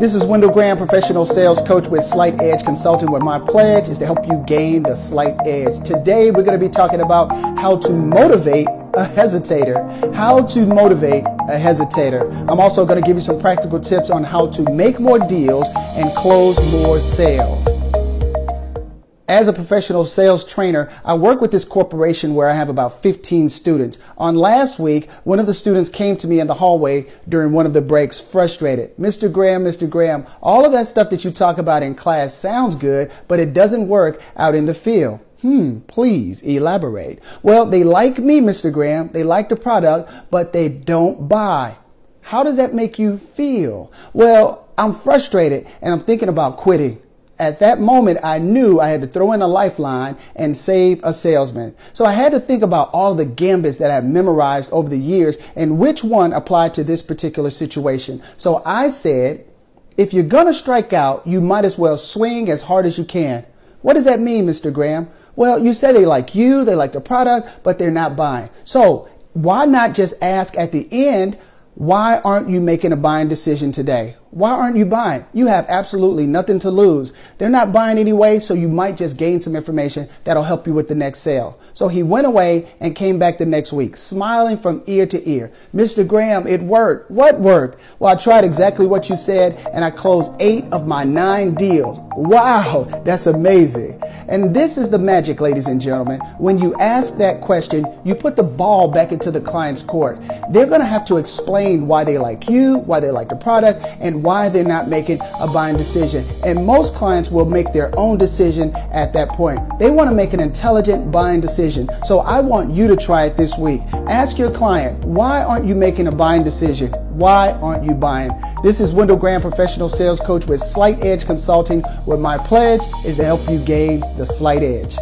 This is Wendell Graham, professional sales coach with Slight Edge Consulting, where my pledge is to help you gain the slight edge. Today, we're going to be talking about how to motivate a hesitator. How to motivate a hesitator. I'm also going to give you some practical tips on how to make more deals and close more sales. As a professional sales trainer, I work with this corporation where I have about 15 students. On last week, one of the students came to me in the hallway during one of the breaks frustrated. Mr. Graham, Mr. Graham, all of that stuff that you talk about in class sounds good, but it doesn't work out in the field. Hmm, please elaborate. Well, they like me, Mr. Graham. They like the product, but they don't buy. How does that make you feel? Well, I'm frustrated and I'm thinking about quitting. At that moment, I knew I had to throw in a lifeline and save a salesman. So I had to think about all the gambits that I've memorized over the years and which one applied to this particular situation. So I said, if you're going to strike out, you might as well swing as hard as you can. What does that mean, Mr. Graham? Well, you said they like you, they like the product, but they're not buying. So why not just ask at the end, why aren't you making a buying decision today? Why aren't you buying? You have absolutely nothing to lose. They're not buying anyway, so you might just gain some information that'll help you with the next sale. So he went away and came back the next week, smiling from ear to ear. Mr. Graham, it worked. What worked? Well, I tried exactly what you said, and I closed eight of my nine deals. Wow, that's amazing. And this is the magic, ladies and gentlemen. When you ask that question, you put the ball back into the client's court. They're going to have to explain why they like you, why they like the product, and why they're not making a buying decision. And most clients will make their own decision at that point. They want to make an intelligent buying decision. So I want you to try it this week. Ask your client, why aren't you making a buying decision? Why aren't you buying? This is Wendell Graham, professional sales coach with Slight Edge Consulting, where my pledge is to help you gain the slight edge.